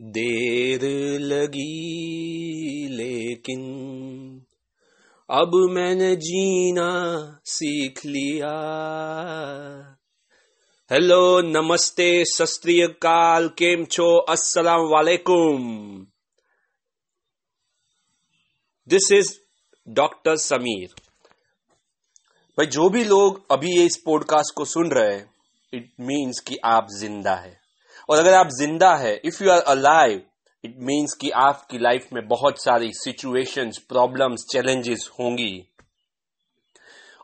देर लगी लेकिन अब मैंने जीना सीख लिया। हेलो, नमस्ते शस्त्रीय काल, केम छो? अस्सलाम वालेकुम। दिस इज़ डॉक्टर समीर भाई, जो भी लोग अभी इस पॉडकास्ट को सुन रहे हैं इट मीन्स कि आप ज़िंदा है। और अगर आप ज़िंदा है if you are alive it means कि आपकी लाइफ में बहुत सारी सिचुएशंस प्रॉब्लम्स चैलेंजेस होंगी।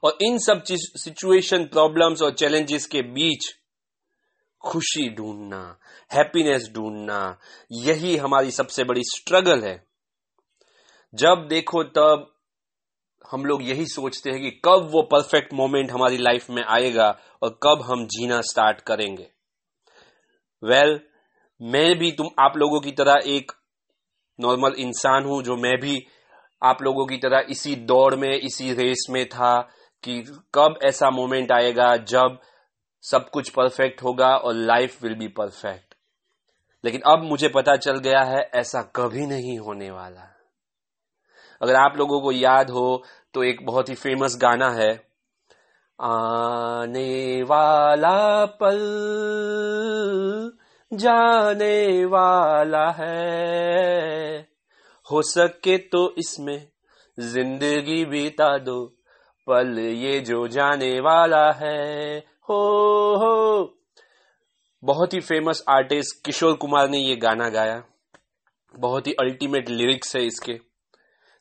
और इन सब सिचुएशन प्रॉब्लम्स और चैलेंजेस के बीच खुशी ढूंढना हैप्पीनेस ढूंढना, यही हमारी सबसे बड़ी स्ट्रगल है। जब देखो तब हम लोग यही सोचते हैं कि कब वो परफेक्ट मोमेंट हमारी लाइफ में आएगा और कब हम जीना स्टार्ट करेंगे। वेल well, मैं भी तुम आप लोगों की तरह एक नॉर्मल इंसान हूँ जो मैं भी आप लोगों की तरह इसी दौड़ में इसी रेस में था कि कब ऐसा मोमेंट आएगा जब सब कुछ परफेक्ट होगा और लाइफ विल बी परफेक्ट लेकिन अब मुझे पता चल गया है ऐसा कभी नहीं होने वाला। अगर आप लोगों को याद हो तो एक बहुत ही फ़ेमस गाना है। आने वाला पल जाने वाला है। हो सके तो इसमें ज़िंदगी बिता दो, पल ये जो जाने वाला है। हो हो। बहुत ही फ़ेमस आर्टिस्ट किशोर कुमार ने ये गाना गाया। बहुत ही अल्टीमेट लिरिक्स है इसके।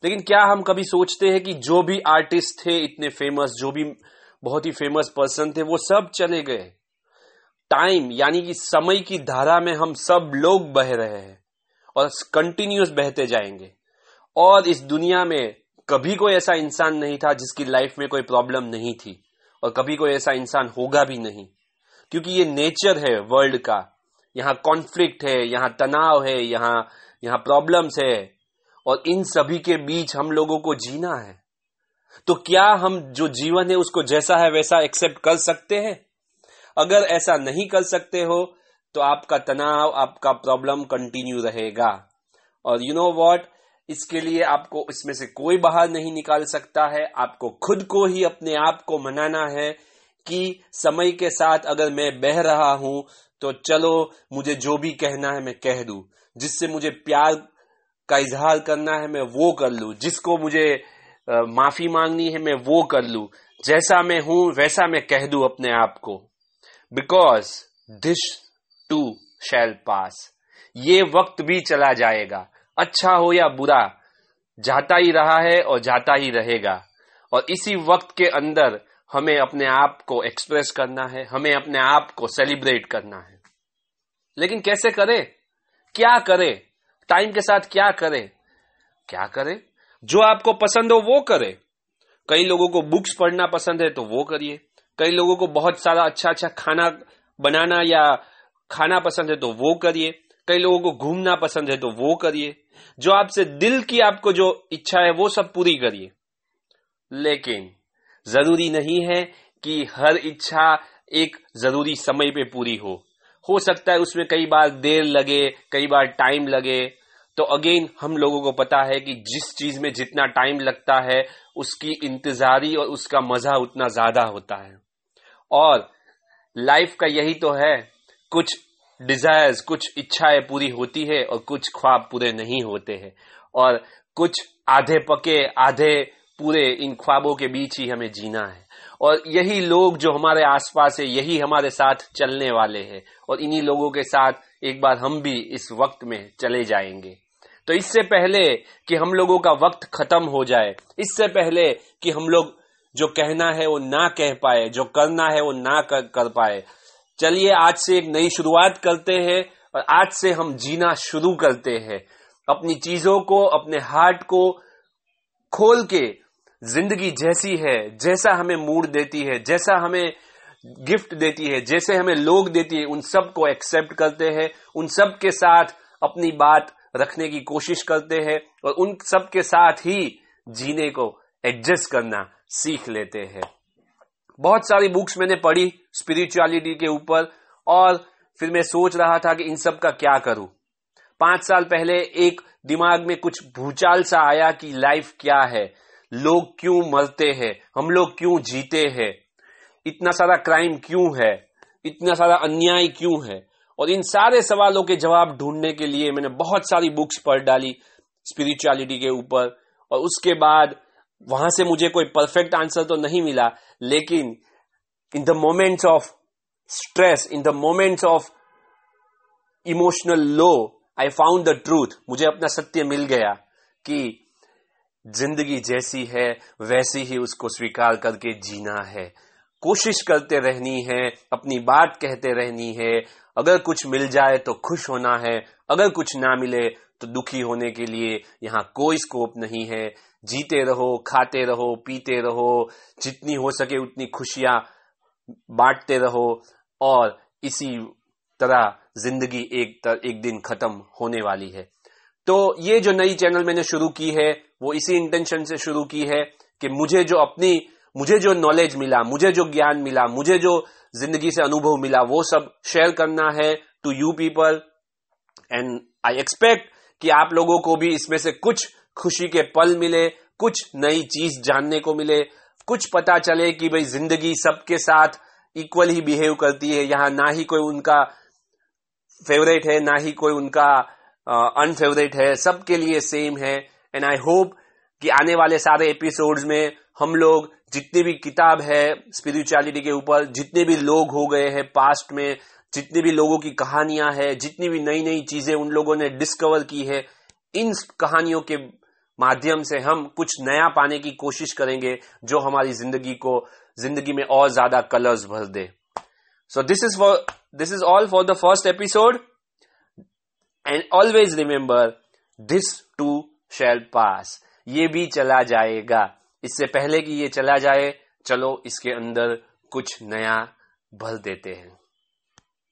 लेकिन क्या हम कभी सोचते हैं कि जो भी आर्टिस्ट थे इतने फ़ेमस जो भी बहुत ही फ़ेमस पर्सन थे, वो सब चले गए। टाइम यानी कि समय की धारा में हम सब लोग बह रहे हैं और कंटिन्यूस बहते जाएँगे। और इस दुनिया में कभी कोई ऐसा इंसान नहीं था जिसकी लाइफ में कोई प्रॉब्लम नहीं थी और कभी कोई ऐसा इंसान होगा भी नहीं। क्योंकि ये नेचर है वर्ल्ड का। यहाँ कॉन्फ्लिक्ट है, यहाँ तनाव है, यहाँ यहाँ प्रॉब्लम्स है। और इन सभी के बीच हम लोगों को जीना है। तो क्या हम जो जीवन है उसको जैसा है वैसा एक्सेप्ट कर सकते हैं? अगर ऐसा नहीं कर सकते हो तो आपका तनाव, आपका प्रॉब्लम कंटिन्यू रहेगा। और यू नो वॉट इसके लिए आपको इसमें से कोई बाहर नहीं निकाल सकता है। आपको खुद को ही अपने आप को मनाना है कि समय के साथ अगर मैं बह रहा हूँ तो चलो मुझे जो भी कहना है मैं कह दू। जिससे मुझे प्यार का इजहार करना है मैं वो कर लू। जिसको मुझे माफ़ी मांगनी है, मैं वो कर लू। जैसा मैं हूँ, वैसा मैं कह दू अपने आप को। Because this too shall pass ये वक्त भी चला जाएगा। अच्छा हो या बुरा, जाता ही रहा है और जाता ही रहेगा। और इसी वक्त के अंदर हमें अपने आप को एक्सप्रेस करना है, हमें अपने आप को सेलिब्रेट करना है। लेकिन कैसे करे? क्या करे? टाइम के साथ क्या करे? क्या करे? जो आपको पसंद हो वो करे। कई लोगों को बुक्स पढ़ना पसंद है तो वो करिए। कई लोगों को बहुत सारा अच्छा अच्छा खाना बनाना या खाना पसंद है तो वो करिए। कई लोगों को घूमना पसंद है तो वो करिए। जो आपसे दिल की आपको जो इच्छा है वो सब पूरी करिए। लेकिन ज़रूरी नहीं है कि हर इच्छा एक ज़रूरी समय पे पूरी हो। हो सकता है उसमें कई बार देर लगे, कई बार टाइम लगे तो अगेन हम लोगों को पता है कि जिस चीज़ में जितना टाइम लगता है, उसकी इंतजारी और उसका मज़ा उतना ज़्यादा होता है। और लाइफ का यही तो है, कुछ डिजायर्स कुछ इच्छाएँ पूरी होती है और कुछ ख्वाब पूरे नहीं होते हैं। और कुछ आधे पके, आधे पूरे इन ख्वाबों के बीच ही हमें जीना है। और यही लोग जो हमारे आसपास है, यही हमारे साथ चलने वाले हैं। और इन्हीं लोगों के साथ एक बार हम भी इस वक्त में चले जाएँगे। तो इससे पहले कि हम लोगों का वक्त खत्म हो जाए इससे पहले कि हम लोग जो कहना है वो ना कह पाए जो करना है वो ना कर, कर पाए। चलिए आज से एक नई शुरुआत करते हैं और आज से हम जीना शुरू करते हैं। अपनी चीज़ों को अपने हार्ट को खोल के ज़िंदगी जैसी है जैसा हमें मूड देती है जैसा हमें गिफ्ट देती है जैसे हमें लोग देती है उन सबको एक्सेप्ट करते हैं उन सब के साथ अपनी बात रखने की कोशिश करते हैं और उन सब के साथ ही जीने को एडजस्ट करना सीख लेते हैं। बहुत सारी बुक्स मैंने पढ़ी स्पिरिचुअलिटी के ऊपर और फिर मैं सोच रहा था कि इन सब का क्या करूँ। पाँच साल पहले एक दिमाग में कुछ भूचाल सा आया कि लाइफ क्या है, लोग क्यों मरते हैं, हम लोग क्यों जीते हैं, इतना सारा क्राइम क्यों है, इतना सारा अन्याय क्यों है। और इन सारे सवालों के जवाब ढूँढने के लिए मैंने बहुत सारी बुक्स पढ़ डाली स्पिरिचुअलिटी के ऊपर, और उसके बाद वहाँ से मुझे कोई परफेक्ट आंसर तो नहीं मिला, लेकिन in the moments of stress in the moments of emotional low I found the truth मुझे अपना सत्य मिल गया कि ज़िंदगी जैसी है, वैसी ही उसको स्वीकार करके जीना है। कोशिश करते रहनी है, अपनी बात कहते रहनी है अगर कुछ मिल जाए तो खुश होना है अगर कुछ ना मिले तो दुखी होने के लिए यहाँ कोई स्कोप नहीं है। जीते रहो खाते रहो पीते रहो जितनी हो सके उतनी खुशियाँ बांटते रहो और इसी तरह ज़िंदगी एक तर, एक दिन खत्म होने वाली है। तो ये जो नई चैनल मैंने शुरू की है वो इसी इंटेंशन से शुरू की है कि मुझे जो अपनी मुझे जो नॉलेज मिला मुझे जो ज्ञान मिला मुझे जो ज़िंदगी से अनुभव मिला। वो सब शेयर करना है to you people and I expect कि आप लोगों को भी इसमें से कुछ खुशी के पल मिले कुछ नई चीज़ जानने को मिले। कुछ पता चले कि भाई ज़िंदगी सबके साथ इक्वल ही बिहेव करती है। यहाँ ना ही कोई उनका फेवरेट है ना ही कोई उनका अनफेवरेट uh, है। सबके लिए सेम है। एंड आई होप कि आने वाले सारे एपिसोड्स में हम लोग जितनी भी किताब है स्पिरिचुअलिटी के ऊपर, जितने भी लोग हो गए हैं पास्ट में, जितनी भी लोगों की कहानियाँ हैं, जितनी भी नई नई चीज़ें उन लोगों ने डिस्कवर की है, इन कहानियों के माध्यम से हम कुछ नया पाने की कोशिश करेंगे जो हमारी ज़िंदगी को, ज़िंदगी में और ज़्यादा कलर्स भर दे। So this is for this is all for the first episode and always remember this too shall pass ये भी चला जाएगा। इससे पहले कि ये चला जाए चलो इसके अंदर कुछ नया भर देते हैं।